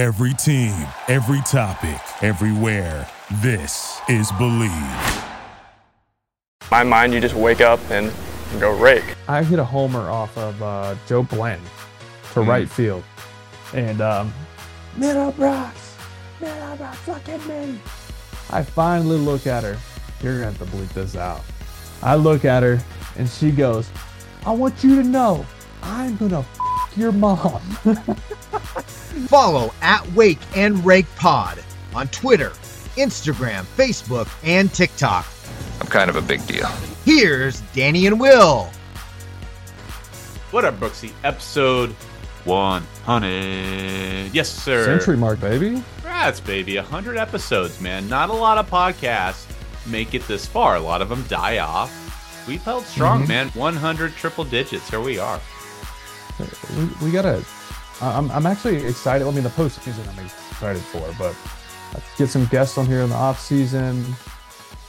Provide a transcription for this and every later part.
Every team, every topic, everywhere. This is Believe. my mind, you just wake up and go rake. I hit a homer off of uh, Joe Blanton to right field. And um, Middlebrooks, Middle Brooks, look at me. I finally look at her. You're going to have to bleep this out. I look at her and she goes, I want you to know I'm going to f your mom. Follow at Wake and Rake Pod on Twitter, Instagram, Facebook, and TikTok. I'm kind of a big deal. Here's Danny and Will. What up, Brooksy? Episode 100. Yes, sir. Century mark, baby. Congrats, baby. 100 episodes, man. Not a lot of podcasts make it this far. A lot of them die off. We've held strong, Mhm. man. 100 triple digits. Here we are. We, we got to. I'm, I'm actually excited. I mean, the postseason I'm excited for, but get some guests on here in the off season.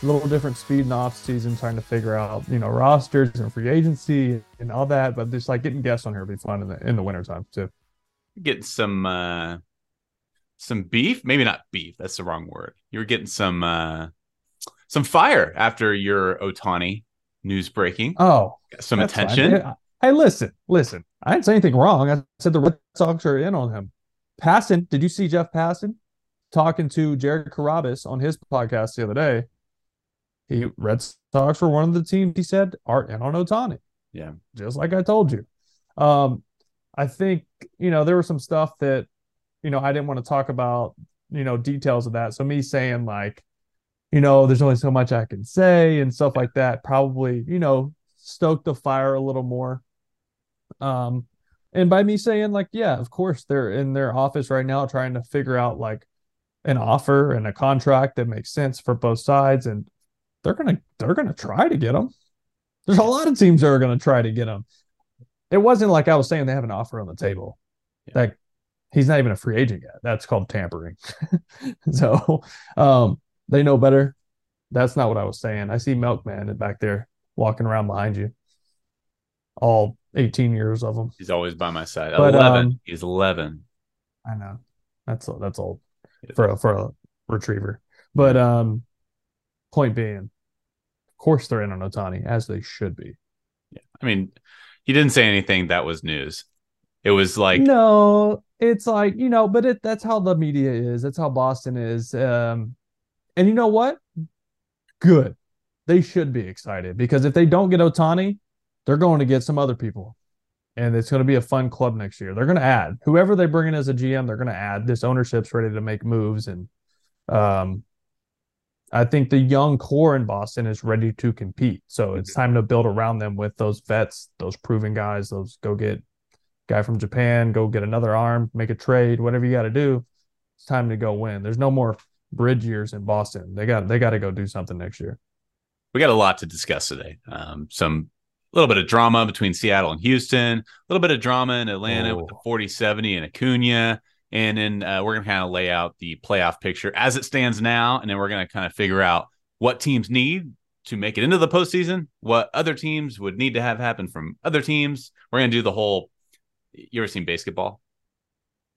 A little different speed in the off season, trying to figure out you know rosters and free agency and all that. But just like getting guests on here would be fun in the in the wintertime too. Getting some uh some beef. Maybe not beef. That's the wrong word. You were getting some uh some fire after your Ohtani news breaking. Oh, some attention. fine. Hey, listen, listen. I didn't say anything wrong. I said the Red Sox are in on him. Passan, did you see Jeff Passan talking to Jared Carrabis on his podcast the other day? He Red Sox were one of the teams he said are in on Ohtani. Yeah. Just like I told you. Um, I think, you know, there was some stuff that, you know, I didn't want to talk about, you know, details of that. So me saying like, you know, there's only so much I can say and stuff like that probably, you know, stoked the fire a little more. Um, and by me saying like, yeah, of course they're in their office right now trying to figure out like an offer and a contract that makes sense for both sides, and they're gonna they're gonna try to get them. There's a lot of teams that are gonna try to get them. It wasn't like I was saying they have an offer on the table. Yeah. Like he's not even a free agent yet. That's called tampering. so um, they know better. That's not what I was saying. I see Milkman back there walking around behind you. All 18 years of them. He's always by my side. But, 11. um, He's 11. I know. That's that's old for a, for a retriever. But um, point being, of course they're in on Ohtani as they should be. Yeah. I mean, he didn't say anything that was news. It was like, no, it's like you know, but it that's how the media is. That's how Boston is. Um, and you know what? Good. They should be excited because if they don't get Ohtani, they're going to get some other people, and it's going to be a fun club next year. They're going to add whoever they bring in as a GM. They're going to add. This ownership's ready to make moves, and um, I think the young core in Boston is ready to compete. So it's time to build around them with those vets, those proven guys. Those go get guy from Japan, go get another arm, make a trade, whatever you got to do. It's time to go win. There's no more bridge years in Boston. They got they got to go do something next year. we got a lot to discuss today. Um, some a little bit of drama between Seattle and Houston, a little bit of drama in Atlanta with the Oh. 40 70 and Acuna. And then uh, we're going to kind of lay out the playoff picture as it stands now. And then we're going to kind of figure out what teams need to make it into the postseason, what other teams would need to have happen from other teams. We're going to do the whole. You ever seen basketball?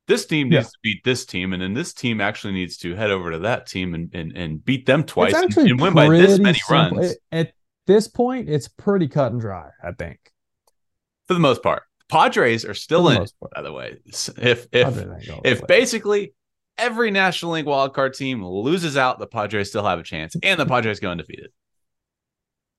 This team needs Yeah. to beat this team, and then this team actually needs to head over to that team and and, and beat them twice and, and win by this many simple. runs. This point, it's pretty cut and dry. I think for the most part. Padres are still in. By the way, if if Padres ain't going if basically every National League wildcard team loses out, the Padres still have a chance, and the Padres go undefeated.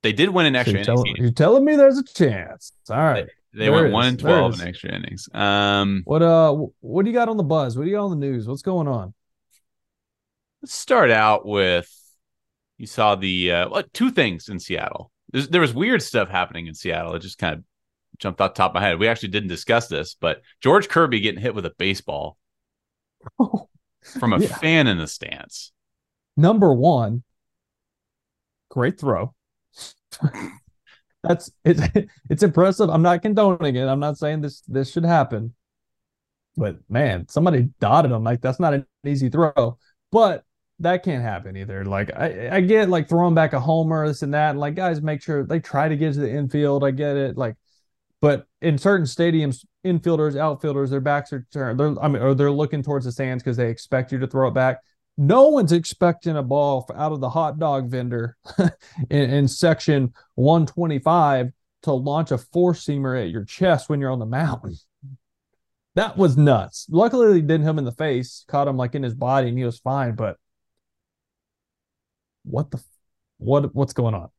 They did win an So extra you're, innings. telling, you're telling me there's a chance. All right. They there went is, one and twelve in extra innings. Um, What uh what do you got on the buzz? What do you got on the news? What's going on? let's start out with you saw the uh, two things in Seattle. There's, there was weird stuff happening in Seattle. It just kind of jumped off the top of my head. We actually didn't discuss this, but George Kirby getting hit with a baseball from a Yeah. fan in the stands. Number one, great throw. That's it's it's impressive. I'm not condoning it. I'm not saying this this should happen. But man, somebody dotted him. Like that's not an easy throw. But that can't happen either. Like I, I get like throwing back a homer, this and that, and like guys make sure they try to get to the infield. I get it. Like But in certain stadiums, infielders, outfielders, their backs are turned. They're, I mean, or they're looking towards the stands because they expect you to throw it back. No one's expecting a ball out of the hot dog vendor in, in section 125 to launch a four seamer at your chest when you're on the mound. That was nuts. Luckily, they didn't hit him in the face, caught him like in his body, and he was fine. But what the what what's going on?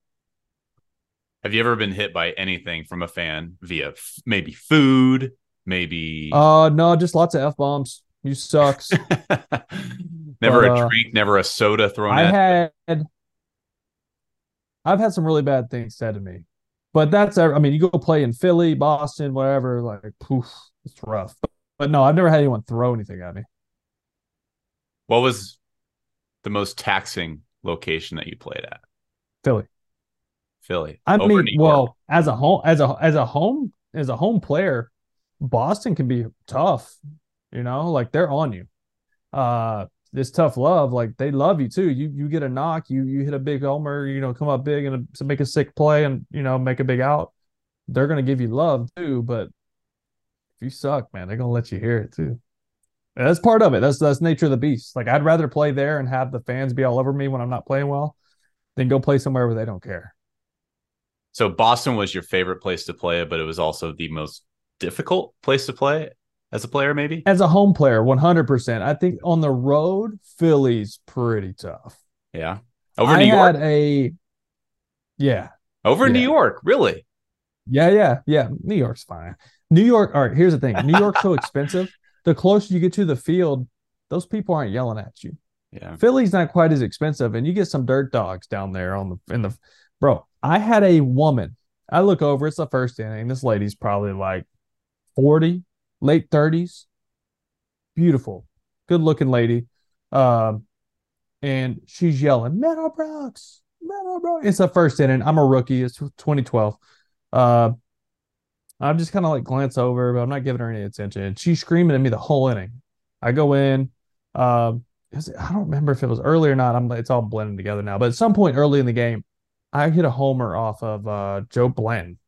Have you ever been hit by anything from a fan via f- maybe food, maybe Uh no, just lots of F bombs. You sucks. never but, a uh, drink, never a soda thrown I at had I've had some really bad things said to me. But that's I mean, you go play in Philly, Boston, whatever, like poof, it's rough. But, but no, I've never had anyone throw anything at me. What was the most taxing location that you played at? Philly. Philly. I Over mean, well, as a home as a as a home as a home player, Boston can be tough. You know, like they're on you. Uh this tough love, like they love you too. You you get a knock, you you hit a big homer, you know, come up big and a, make a sick play and you know make a big out. They're gonna give you love too, but if you suck, man, they're gonna let you hear it too. And that's part of it. That's that's nature of the beast. Like I'd rather play there and have the fans be all over me when I'm not playing well, than go play somewhere where they don't care. So Boston was your favorite place to play, but it was also the most difficult place to play as a player, maybe. as a home player, 100%. I think on the road, Philly's pretty tough. Yeah. Over I New York. had a, yeah, Over New. York, really? yeah, yeah, yeah. New York's fine. New York, all right, here's the thing New York's so expensive. The closer you get to the field, those people aren't yelling at you. Yeah. Philly's not quite as expensive, and you get some dirt dogs down there on the in the bro. I had a woman. I look over, it's the first inning. This lady's probably like 40, late 30s. Beautiful, good looking lady. Um, and she's yelling, Middlebrooks, Middlebrooks. It's the first inning. I'm a rookie. It's 2012. Uh, I'm just kind of like glance over, but I'm not giving her any attention. And she's screaming at me the whole inning. I go in. Um, I don't remember if it was early or not. I'm it's all blending together now. But at some point early in the game, I hit a homer off of uh, Joe Blanton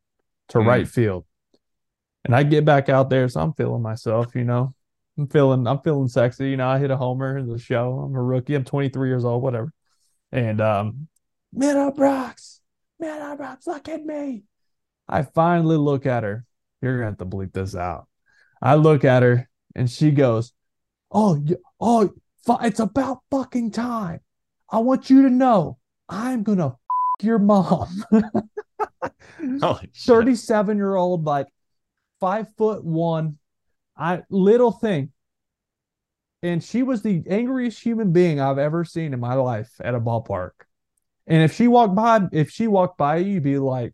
to Hmm. right field, and I get back out there, so I'm feeling myself. You know, I'm feeling I'm feeling sexy. You know, I hit a homer in the show. I'm a rookie. I'm 23 years old. Whatever. And um, Middlebrooks, Middlebrooks, look at me. I finally look at her. You're gonna have to bleep this out. I look at her and she goes, "Oh, oh, it's about fucking time. I want you to know I'm gonna f- your mom." 37 year old, like five foot one, I little thing. And she was the angriest human being I've ever seen in my life at a ballpark. And if she walked by, if she walked by you, you'd be like,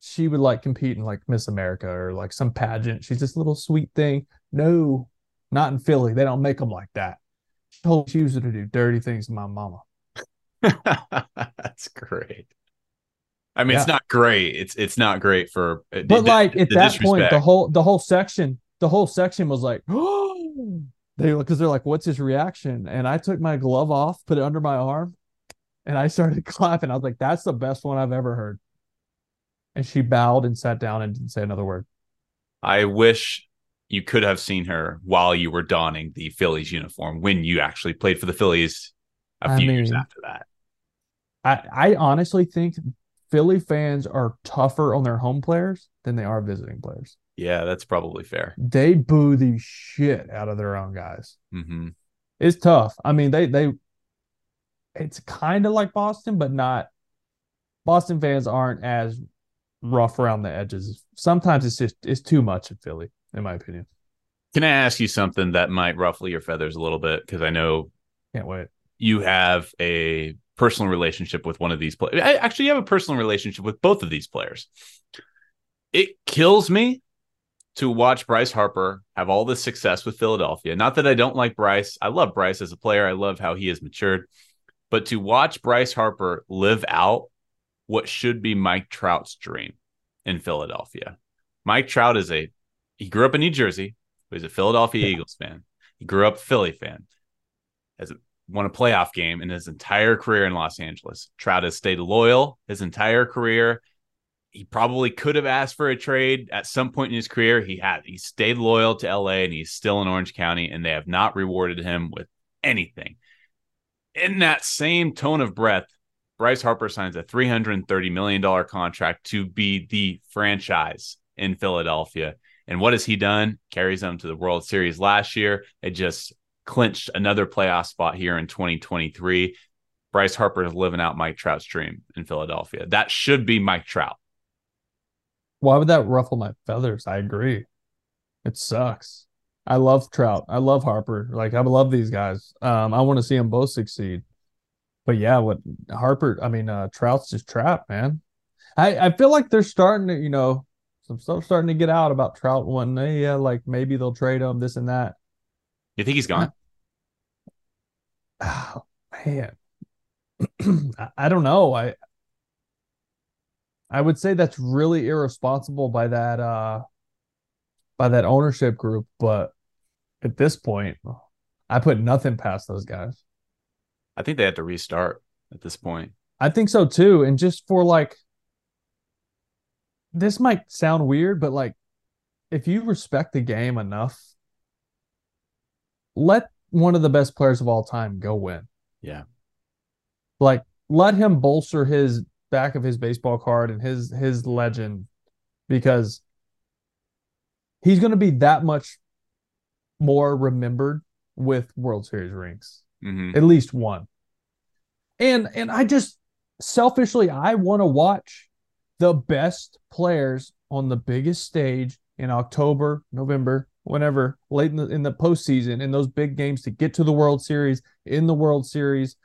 she would like compete in like Miss America or like some pageant. She's this little sweet thing. No, not in Philly. They don't make them like that. She told she used to do dirty things to my mama. That's great. I mean, it's not great. It's it's not great for. uh, But the- like at that point, the whole the whole section, the whole section was like, oh, they because they're like, what's his reaction? And I took my glove off, put it under my arm, and I started clapping. I was like, that's the best one I've ever heard. And she bowed and sat down and didn't say another word. I wish you could have seen her while you were donning the Phillies uniform when you actually played for the Phillies a I few years mean- after that. I, I honestly think Philly fans are tougher on their home players than they are visiting players. Yeah, that's probably fair. They boo the shit out of their own guys. hmm It's tough. I mean, they they it's kind of like Boston, but not Boston fans aren't as rough around the edges. Sometimes it's just it's too much in Philly, in my opinion. Can I ask you something that might ruffle your feathers a little bit? Because I know Can't wait. you have a personal relationship with one of these players. Actually, you have a personal relationship with both of these players. It kills me to watch Bryce Harper have all this success with Philadelphia. Not that I don't like Bryce. I love Bryce as a player. I love how he has matured. But to watch Bryce Harper live out what should be Mike Trout's dream in Philadelphia. Mike Trout is a he grew up in New Jersey. But he's a Philadelphia Yeah. Eagles fan. He grew up Philly fan. Has won a playoff game in his entire career in Los Angeles. Trout has stayed loyal his entire career. he probably could have asked for a trade at some point in his career. He had he stayed loyal to LA and he's still in Orange County, and they have not rewarded him with anything. In that same tone of breath, Bryce Harper signs a $330 million contract to be the franchise in Philadelphia. And what has he done? Carries them to the World Series last year. It just clinched another playoff spot here in 2023. Bryce Harper is living out Mike Trout's dream in Philadelphia. That should be Mike Trout. Why would that ruffle my feathers? I agree. It sucks. I love Trout. I love Harper. Like I love these guys. Um, I want to see them both succeed. But yeah, what Harper, I mean, uh, Trout's just trapped, man. I, I feel like they're starting to, you know, some stuff starting to get out about Trout one day. Yeah, like maybe they'll trade him, this and that. You think he's gone? Oh, man. I, I don't know. I I would say that's really irresponsible by that uh by that ownership group, but at this point, I put nothing past those guys. I think they had to restart at this point. I think so too. And just for like, this might sound weird, but like, if you respect the game enough, let one of the best players of all time go win. Yeah. Like, let him bolster his back of his baseball card and his his legend because he's going to be that much more remembered with World Series rings. Mm-hmm. At least one. And and I just selfishly I want to watch the best players on the biggest stage in October, November, whenever late in the in the postseason in those big games to get to the World Series in the World Series.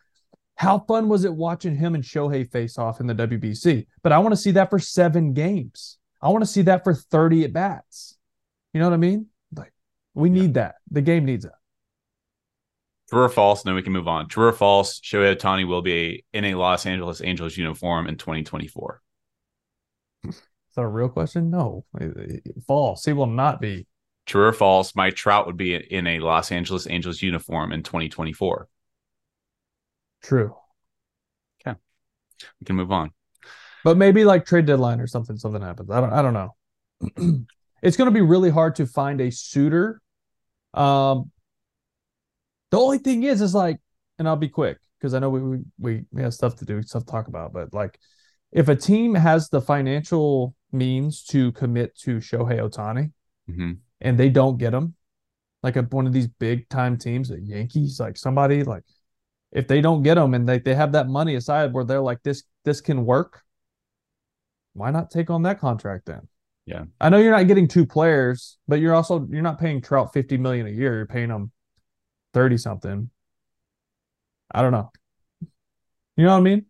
How fun was it watching him and Shohei face off in the WBC? But I want to see that for seven games. I want to see that for 30 at bats. You know what I mean? Like we need that. The game needs it. True or false? And Then we can move on. True or false? Shohei Ohtani will be in a Los Angeles Angels uniform in 2024. Is that a real question? No. False. He will not be. True or false? Mike Trout would be in a Los Angeles Angels uniform in 2024. True. Okay. We can move on. But maybe like trade deadline or something, something happens. I don't I don't know. it's gonna be really hard to find a suitor. Um the only thing is is like, and I'll be quick because I know we, we we we have stuff to do, stuff to talk about, but like if a team has the financial means to commit to Shohei Ohtani mm-hmm. and they don't get him, like a, one of these big time teams, the Yankees, like somebody like if they don't get them and they, they have that money aside where they're like this this can work why not take on that contract then yeah i know you're not getting two players but you're also you're not paying trout 50 million a year you're paying them 30 something i don't know you know what i mean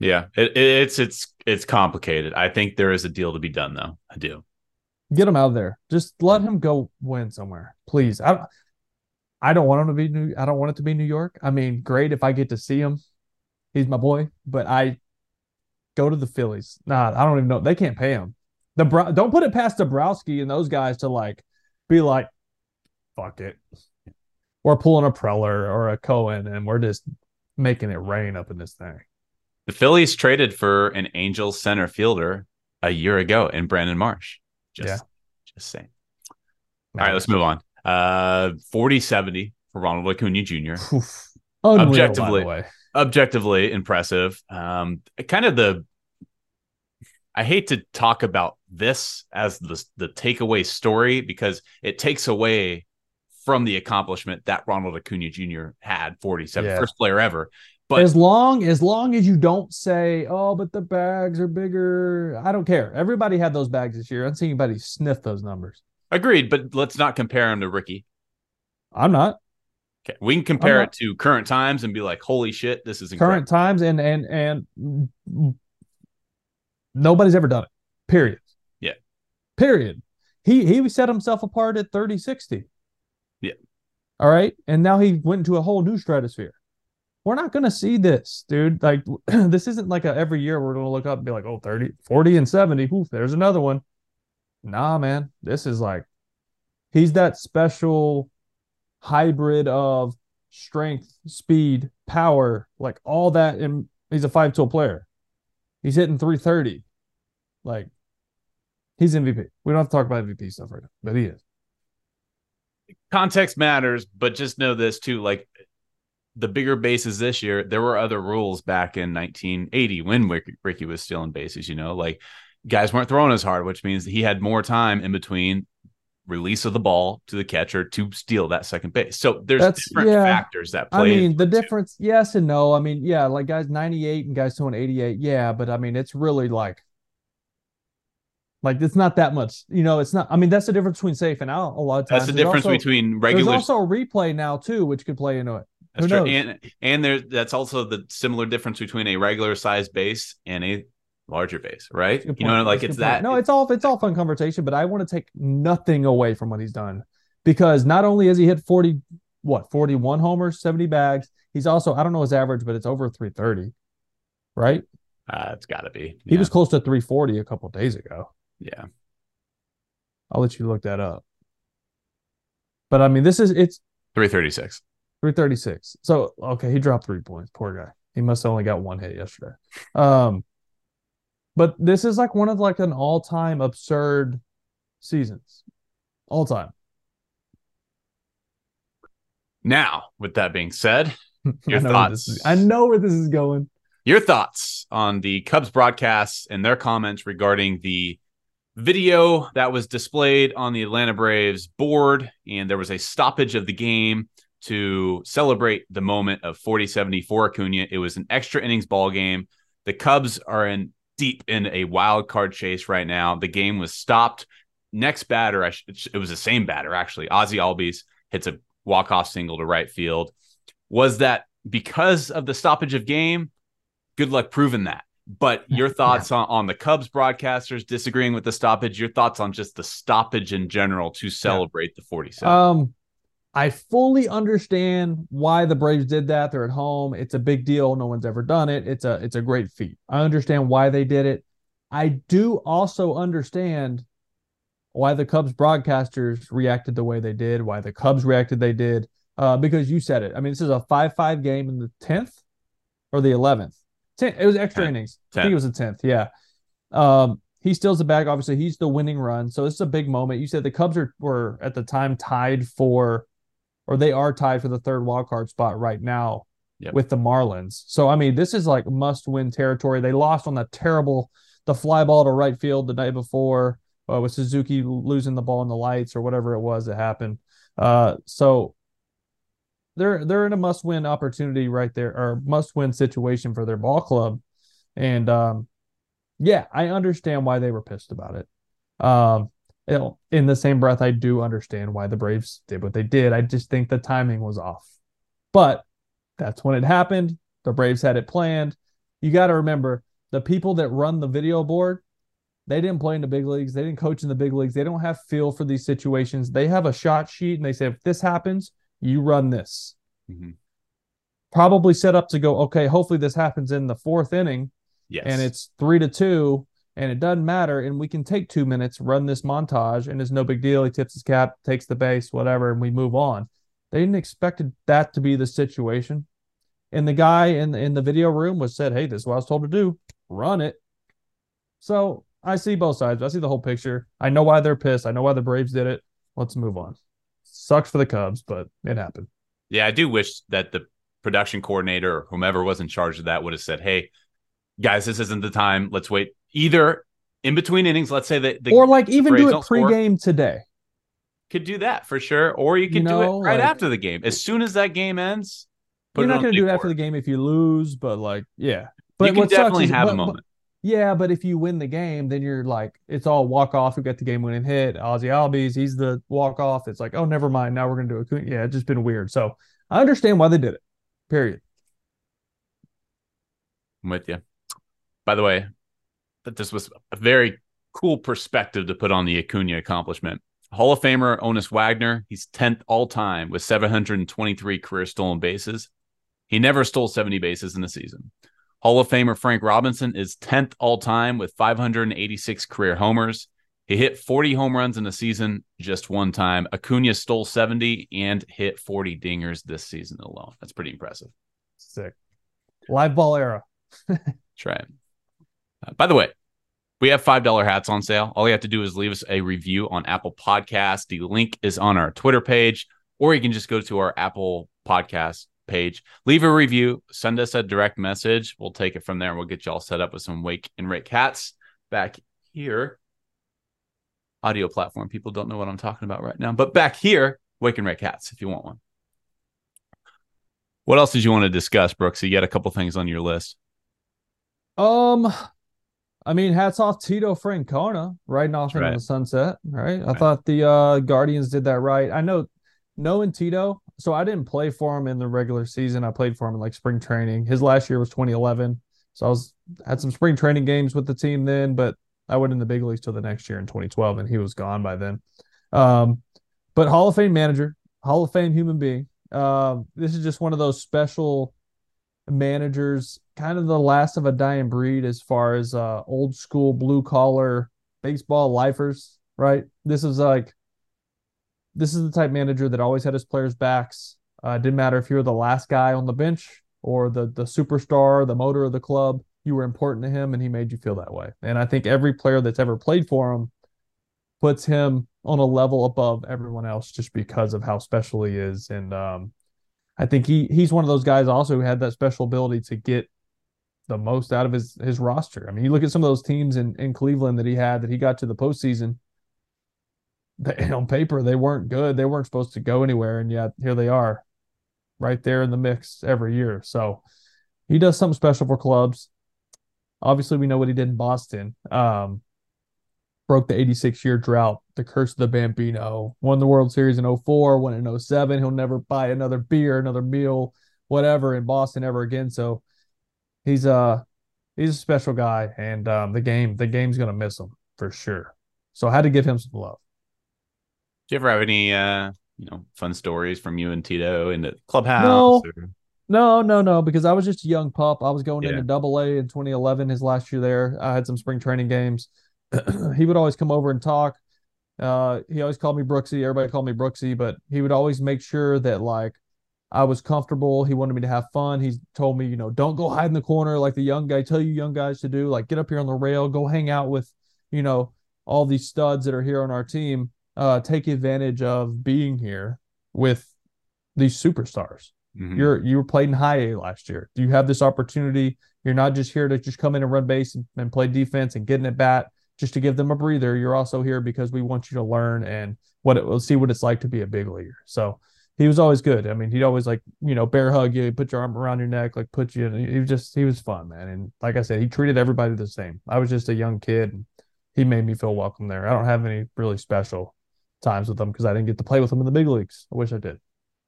yeah it, it's it's it's complicated i think there is a deal to be done though i do get him out of there just let him go win somewhere please i I don't want him to be New. I don't want it to be New York. I mean, great if I get to see him. He's my boy, but I go to the Phillies. Nah, I don't even know. They can't pay him. The don't put it past Dombrowski and those guys to like be like, fuck it. We're pulling a Preller or a Cohen and we're just making it rain up in this thing. The Phillies traded for an Angels center fielder a year ago in Brandon Marsh. Just, yeah. just saying. All right, let's move on. Uh, 40 70 for Ronald Acuna Jr. Unreal, objectively, objectively impressive. Um, kind of the, I hate to talk about this as the, the takeaway story because it takes away from the accomplishment that Ronald Acuna Jr. had 47, yeah. first player ever. But as long as long as you don't say, "Oh, but the bags are bigger," I don't care. Everybody had those bags this year. I don't see anybody sniff those numbers. Agreed, but let's not compare him to Ricky. I'm not. Okay, we can compare it to current times and be like, "Holy shit, this is incredible. current times," and and and nobody's ever done it. Period. Yeah. Period. He he set himself apart at 30 60. All right. And now he went into a whole new stratosphere. We're not going to see this, dude. Like, this isn't like a, every year we're going to look up and be like, oh, 30, 40 and 70. Oof, there's another one. Nah, man. This is like he's that special hybrid of strength, speed, power, like all that and he's a five tool player. He's hitting 330. Like He's MVP. We don't have to talk about MVP stuff right now, but he is. Context matters, but just know this too. Like the bigger bases this year, there were other rules back in 1980 when Ricky, Ricky was stealing bases. You know, like guys weren't throwing as hard, which means he had more time in between release of the ball to the catcher to steal that second base. So there's That's- different yeah. factors that play. I mean, the it, difference, yes and no. I mean, yeah, like guys 98 and guys doing 88, yeah, but I mean, it's really like, like it's not that much. You know, it's not. I mean, that's the difference between safe and out. A lot of times, That's the There's difference also- between There's also a replay now too, which could play into it. That's who true. knows? And and there that's also the similar difference between a regular size base and a larger base, right? You know, like That's it's point. that. No, it's all it's all fun conversation, but I want to take nothing away from what he's done because not only has he hit 40, what 41 homers, 70 bags, he's also I don't know his average, but it's over 330, right? uh, it's got to be. He was close to 340 a couple days ago. Yeah. I'll let you look that up. But I mean, this is it's 336. 336. So okay, he dropped three points. Poor guy. He must have only got one hit yesterday. Um, but this is like one of like an all-time absurd seasons, all time. Now, with that being said, Your I know where this thoughts? is- I know where this is going. your thoughts on the Cubs broadcasts and their comments regarding the video that was displayed on the Atlanta Braves board. And there was a stoppage of the game to celebrate the moment of 40 74 Acuna. It was an extra innings ball game. The Cubs are in deep in a wild card chase right now. The game was stopped. Next batter, it was the same batter actually. Ozzy Albies hits a walk off single to right field. Was that because of the stoppage of game? Good luck proving that. But your thoughts on, on the Cubs broadcasters disagreeing with the stoppage, your thoughts on just the stoppage in general to celebrate the 47. Um, I fully understand why the Braves did that. They're at home. It's a big deal. No one's ever done it. It's a it's a great feat. I understand why they did it. I do also understand why the Cubs broadcasters reacted the way they did, why the Cubs reacted they did. Uh, because you said it. I mean, this is a five-five game in the tenth or the eleventh. It was extra 10th. innings. I think it was the tenth. Yeah. Um, he steals the bag. Obviously, he's the winning run. So this is a big moment. You said the Cubs are were at the time tied for, or they are tied for the third wild card spot right now Yep. with the Marlins. So I mean, this is like must win territory. They lost on that terrible the fly ball to right field the night before uh, with Suzuki losing the ball in the lights or whatever it was that happened. Uh, so they're they're in a must win opportunity right there or must win situation for their ball club, and um, yeah, I understand why they were pissed about it. Um, you know, in the same breath, I do understand why the Braves did what they did. I just think the timing was off, but that's when it happened. The Braves had it planned. You got to remember the people that run the video board they didn't play in the big leagues. They didn't coach in the big leagues. They don't have feel for these situations. They have a shot sheet and they say, if this happens, you run this. Mhm. Probably set up to go, okay, hopefully this happens in the fourth inning Yes. and it's three to two and it doesn't matter. And we can take two minutes, run this montage, and it's no big deal. He tips his cap, takes the base, whatever, and we move on. They didn't expect that to be the situation. And the guy in the, in the video room was said, hey, this is what I was told to do. Run it. So I see both sides. I see the whole picture. I know why they're pissed. I know why the Braves did it. Let's move on. Sucks for the Cubs, but it happened. Yeah, I do wish that the production coordinator or whomever was in charge of that would have said, "Hey, guys, this isn't the time. Let's wait." Either in between innings, let's say that the or like even do it pregame today. could do that for sure, or you could You do it right like- after the game. As soon as that game ends, You're not going to do it after the game if you lose, but like, yeah. But you can definitely is- have but- a moment. Yeah, but if you win the game, then you're like, it's all walk off. Who got the game winning hit? Ozzy Albies, he's the walk off. It's like, oh, never mind. Now we're gonna do it. Yeah, it's just been weird. So I understand why they did it. Period. I'm with you. By the way, that this was a very cool perspective to put on the Acuna accomplishment. Hall of Famer Honus Wagner, he's 10th all time with 723 career stolen bases. He never stole 70 bases in a season. Hall of Famer Frank Robinson is 10th all time with 586 career homers. He hit 40 home runs in a season just one time. Acuna stole 70 and hit 40 dingers this season alone. That's pretty impressive. Sick. Live ball era. That's right. Uh, by the way, We have $5 hats on sale. All you have to do is leave us a review on Apple Podcasts. The link is on our Twitter page, or you can just go to our Apple Podcast page, leave a review, send us a direct message. We'll take it from there and we'll get you all set up with some Wake and Rake hats back here. Audio platform. People don't know what I'm talking about right now, but back here, Wake and Rake hats if you want one. What else did you want to discuss, Brooks? You got a couple things on your list. Um, I mean, hats off Tito Francona riding off right. into the sunset. Right. I thought the uh Guardians did that right. I know knowing Tito, so I didn't play for him in the regular season. I played for him in like spring training. His last year was 2011. So I was had some spring training games with the team then, but I went in the big leagues till the next year in 2012, and he was gone by then. Um, but Hall of Fame manager, Hall of Fame human being. Um, this is just one of those special managers, kind of the last of a dying breed as far as uh, old school blue collar baseball lifers, right? This is like this is the type manager that always had his players' backs. Uh, didn't matter if you were the last guy on the bench or the the superstar, the motor of the club. You were important to him, and he made you feel that way. And I think every player that's ever played for him puts him on a level above everyone else just because of how special he is. And um, I think he he's one of those guys also who had that special ability to get the most out of his his roster. I mean, you look at some of those teams in in Cleveland that he had that he got to the postseason. They, on paper, they weren't good. They weren't supposed to go anywhere, and yet here they are, right there in the mix every year. So he does something special for clubs. Obviously, we know what he did in Boston. Um, broke the 86 year drought, the curse of the Bambino, won the World Series in 04, won in 07. He'll never buy another beer, another meal, whatever in Boston ever again. So he's a he's a special guy, and um, the game the game's gonna miss him for sure. So I had to give him some love. Do you ever have any uh you know fun stories from you and Tito in the clubhouse? No. or- No, no, no, because I was just a young pup. I was going Yeah. into double A in 2011, his last year there. I had some spring training games. he would always come over and talk. Uh, he always called me Brooksy. Everybody called me Brooksy, but he would always make sure that like I was comfortable. He wanted me to have fun. He told me, you know, don't go hide in the corner like the young guy tell you young guys to do. Like get up here on the rail, go hang out with, you know, all these studs that are here on our team. Uh, take advantage of being here with these superstars. Mhm. You're you were played in high A last year. Do you have this opportunity. You're not just here to just come in and run base and, and play defense and get in at bat just to give them a breather. You're also here because we want you to learn and what it will see what it's like to be a big leaguer. So he was always good. I mean, he'd always like, you know, bear hug you, put your arm around your neck, like put you in. He was just he was fun, man. And like I said, he treated everybody the same. I was just a young kid and he made me feel welcome there. I don't have any really special times with them because I didn't get to play with them in the big leagues. I wish I did.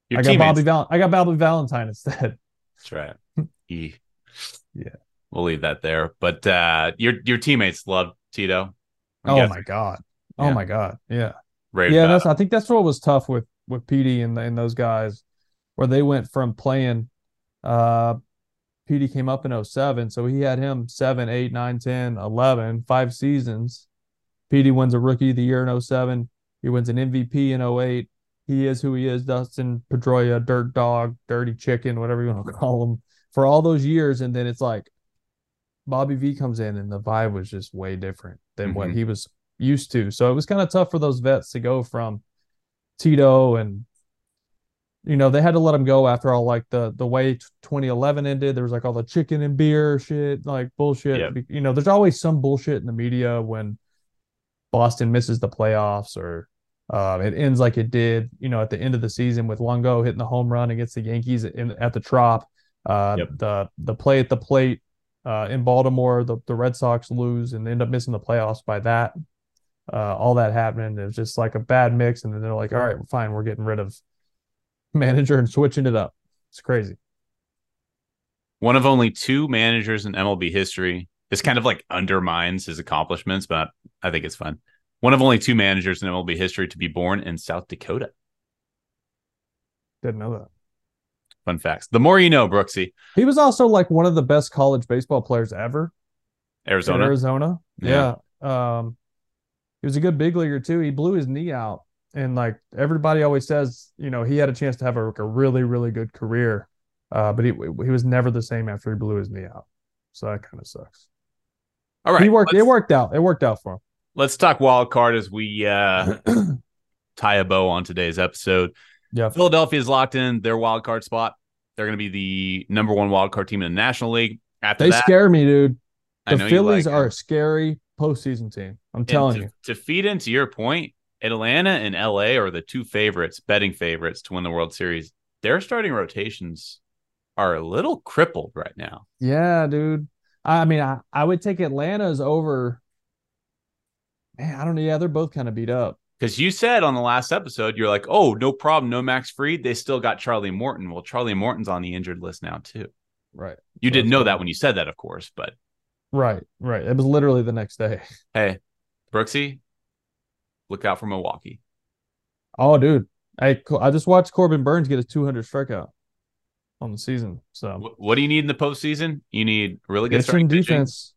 Your I got teammates. Bobby Val- I got Bobby Valentine instead. That's right. E. Yeah. We'll leave that there. But uh your your teammates love Tito. I'm Oh guessing. my god. Yeah. Oh my god. Yeah. Raved yeah, that's. I think that's what was tough with with PD and and those guys where they went from playing uh PD came up in 07, so he had him 7, 8, 9, 10, 11, five seasons. PD wins a rookie of the year in 07. He wins an MVP in 08. He is who he is, Dustin Pedroia, dirt dog, dirty chicken, whatever you want to call him, for all those years. And then it's like Bobby V comes in and the vibe was just way different than what Mhm. he was used to. So it was kind of tough for those vets to go from Tito and you know they had to let him go after all like the the way 2011 ended there was like all the chicken and beer shit like bullshit Yep. You know there's always some bullshit in the media when Boston misses the playoffs or uh, it ends like it did you know at the end of the season with Longo hitting the home run against the Yankees in, at the Trop uh, Yep. the the play at the plate uh, in Baltimore the, the Red Sox lose and end up missing the playoffs by that uh, all that happening. It was just like a bad mix, and then they're like, "All right, fine, we're getting rid of manager and switching it up." It's crazy. One of only two managers in MLB history. This kind of like undermines his accomplishments, but I think it's fun. One of only two managers in MLB history to be born in South Dakota. Didn't know that. Fun facts. The more you know, Brooksy. He was also like one of the best college baseball players ever Arizona. Arizona. Yeah. Yeah. Um, he was a good big leaguer too. He blew his knee out, and like everybody always says, you know, he had a chance to have a, a really, really good career, uh, but he he was never the same after he blew his knee out. So that kind of sucks. All right. he worked. It worked out. It worked out for him. Let's talk wild card as we uh, tie a bow on today's episode. Yeah. Philadelphia's locked in their wild card spot. They're going to be the number one wild card team in the National League. After They that, scare me, dude. The Phillies like are them. a scary postseason team. I'm And telling to, you. To feed into your point, Atlanta and LA are the two favorites, betting favorites to win the World Series. Their starting rotations are a little crippled right now. Yeah, dude. I mean, I, I would take Atlanta's over. Man, I don't know. Yeah, they're both kind of beat up. Because you said on the last episode, you're like, oh, no problem, no Max Fried. They still got Charlie Morton. Well, Charlie Morton's on the injured list now, too. Right. You So didn't know that when you said that, of course, but Right. Right. It was literally the next day. hey, Brooksy, look out for Milwaukee. Oh, dude. I I just watched Corbin Burnes get his 200 strikeout on the season. So Wh- What do you need in the postseason? You need really good starting defense.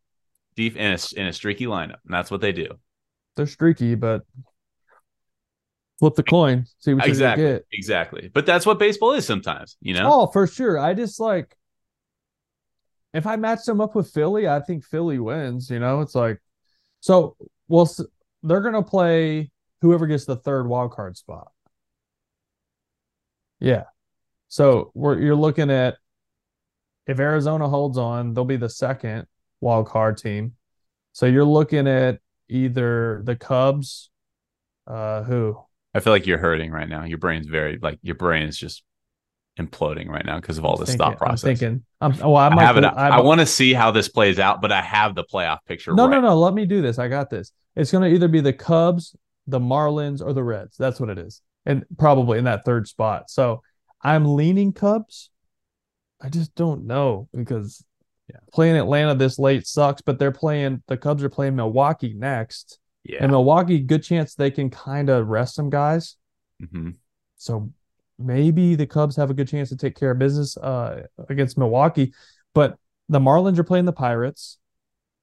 deep and a, and a streaky lineup. And that's what they do. They're streaky, but flip the coin, see what Exactly. you get. Exactly. But that's what baseball is sometimes, you know? Oh, for sure. I just like if I match them up with Philly, I think Philly wins. You know, it's like so. Well, they're gonna play whoever gets the third wild card spot. Yeah. So we're you're looking at if Arizona holds on, they'll be the second wild card team. So you're looking at either the Cubs, uh, who I feel like you're hurting right now. Your brain's very, like, your brain is just imploding right now because of all this thinking, thought process. I'm thinking. I'm, well, I I might have it. go- I, want to see how this plays out, but I have the playoff picture. No, right. no, no. Let me do this. I got this. It's going to either be the Cubs, the Marlins, or the Reds. That's what it is. And probably in that third spot. So I'm leaning Cubs. I just don't know because playing Atlanta this late sucks, but they're playing, the Cubs are playing Milwaukee next. Yeah. And Milwaukee, good chance they can kind of rest some guys. Mhm. So maybe the Cubs have a good chance to take care of business uh, against Milwaukee. But the Marlins are playing the Pirates.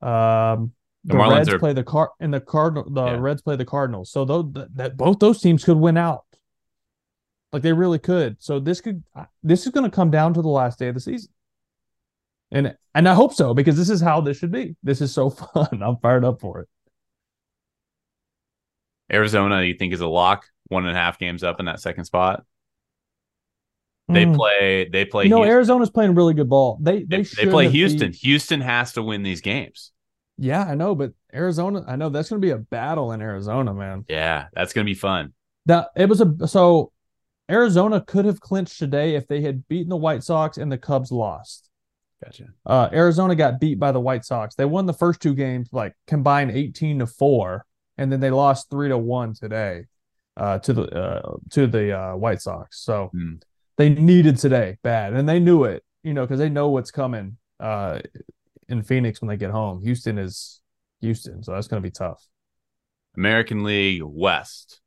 Um, The the, Marlins Reds are- play the car and the Cardinal. The Yeah. Reds play the Cardinals. So those that, that both those teams could win out. Like they really could. So this could this is going to come down to the last day of the season. And and I hope so because this is how this should be. This is so fun. I'm fired up for it. Arizona, you think is a lock? One and a half games up in that second spot. They Mm. play. They play. You know, Houston. Arizona's playing really good ball. They they, They, they play have beat- Houston. Houston has to win these games. Yeah, I know, but Arizona, I know that's going to be a battle in Arizona, man. Yeah, that's gonna be fun. That it was a so Arizona could have clinched today if they had beaten the White Sox and the Cubs lost. Gotcha. Uh, Arizona got beat by the White Sox. They won the first two games like combined 18 to 4 and then they lost 3 to 1 today uh, to the uh, to the uh, White Sox. So Hmm. they needed today bad and they knew it, you know, cuz they know what's coming uh, in Phoenix when they get home. Houston is Houston, so that's going to be tough. American League West.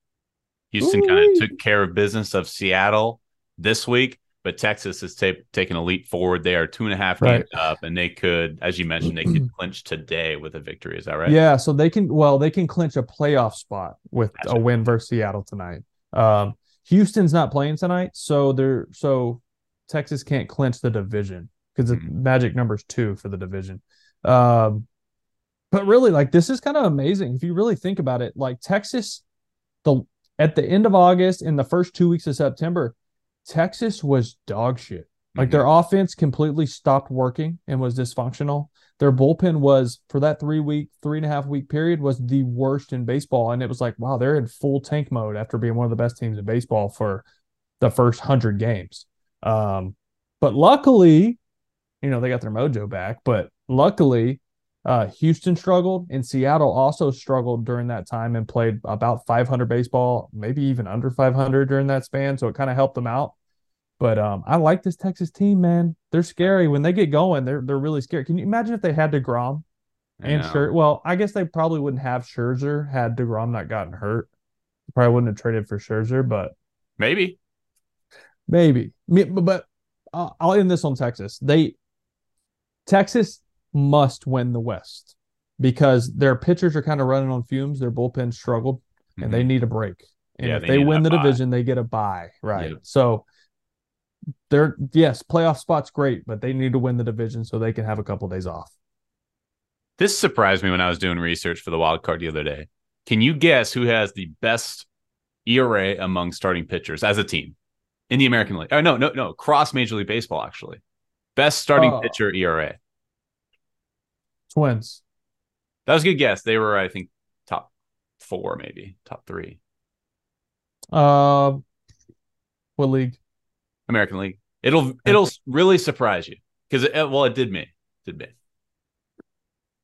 Houston kind of took care of business of Seattle this week, but Texas has ta- taken a leap forward. They are two and a half Right. games up, and they could, as you mentioned, they could clinch today with a victory. Is that right? Yeah, so they can well, they can clinch a playoff spot with Gotcha. a win versus Seattle tonight. Um, Houston's not playing tonight, so they're so Texas can't clinch the division because the Mhm. magic number's two for the division. Um, but really, like this is kind of amazing if you really think about it. Like Texas, the at the end of August in the first two weeks of September, Texas was dog shit. Like Mhm. their offense completely stopped working and was dysfunctional. Their bullpen was for that three week, three and a half week period was the worst in baseball. And it was like, wow, they're in full tank mode after being one of the best teams in baseball for the first hundred games. Um, but luckily, you know, they got their mojo back. But luckily, uh, Houston struggled and Seattle also struggled during that time and played about 500 baseball, maybe even under 500 during that span. So it kind of helped them out. But um, I like this Texas team, man. They're scary when they get going. They're they're really scary. Can you imagine if they had Degrom and. Scher? Well, I guess they probably wouldn't have Scherzer had Degrom not gotten hurt. Probably wouldn't have traded for Scherzer, but Maybe. maybe. But, uh, I'll end this on Texas. They Texas must win the West because their pitchers are kind of running on fumes. Their bullpen struggled, and they need a break. And Mm-hmm. Yeah, if they they, win the bye. division, they get a bye. Right. So they're yes, playoff spot's great, but they need to win the division so they can have a couple days off. This surprised me when I was doing research for the wild card the other day. Can you guess who has the best ERA among starting pitchers as a team in the American League? Oh no, no, no, cross Major League Baseball actually. Best starting Oh. pitcher ERA. Twins. That was a good guess. They were, I think, top four, maybe top three. Uh, what league? American League. It'll it'll really surprise you because it, well, it did me, did me.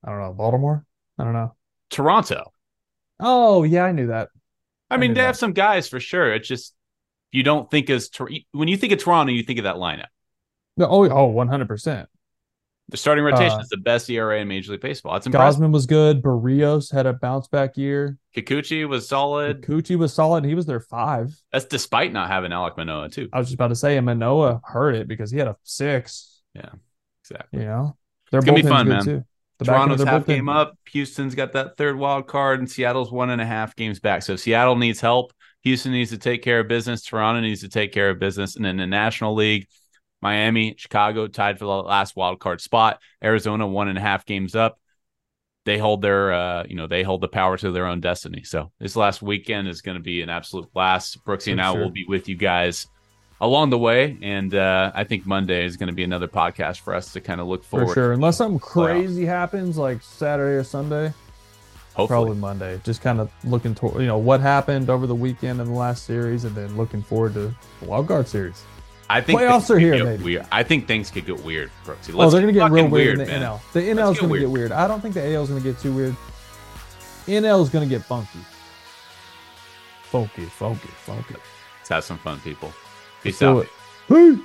I don't know. Baltimore. I don't know. Toronto. Oh yeah, I knew that. I I mean, they that. have some guys for sure. It's just you don't think as when you think of Toronto, you think of that lineup. No, Oh, oh, 100 percent. The starting rotation Uh, is the best ERA in Major League Baseball. That's impressive. Gausman was good. Berríos had a bounce back year. Kikuchi was solid. Kikuchi was solid. He was their five. That's despite not having Alek Manoah too. I was just about to say, and Manoa hurt it because he had a six. Yeah, Exactly. You know, their It's gonna be fun, good man. Too. The Toronto's half bullpen- game up. Houston's got that third wild card, and Seattle's one and a half games back. So Seattle needs help. Houston needs to take care of business. Toronto needs to take care of business. And in the National League, Miami, Chicago tied for the last wild card spot. Arizona one and a half games up. They hold their, uh, you know, they hold the power to their own destiny. So this last weekend is going to be an absolute blast. Brooksy and I sure. will be with you guys along the way, and uh, I think Monday is going to be another podcast for us to kind of look forward. for sure. Unless something crazy happens like Saturday or Sunday, Hopefully, probably Monday. Just kind of looking toward you know what happened over the weekend in the last series, and then looking forward to the wild card series. I think Playoffs things are could here, get baby. Weird. I think things could get weird, Brooksy. oh, Let's they're gonna get real fucking weird, in the man. NL. The NL is gonna get weird. I don't think the AL is gonna get too weird. NL is gonna get funky. Funky, funky, funky. Let's have some fun, people. Peace Let's out. Peace.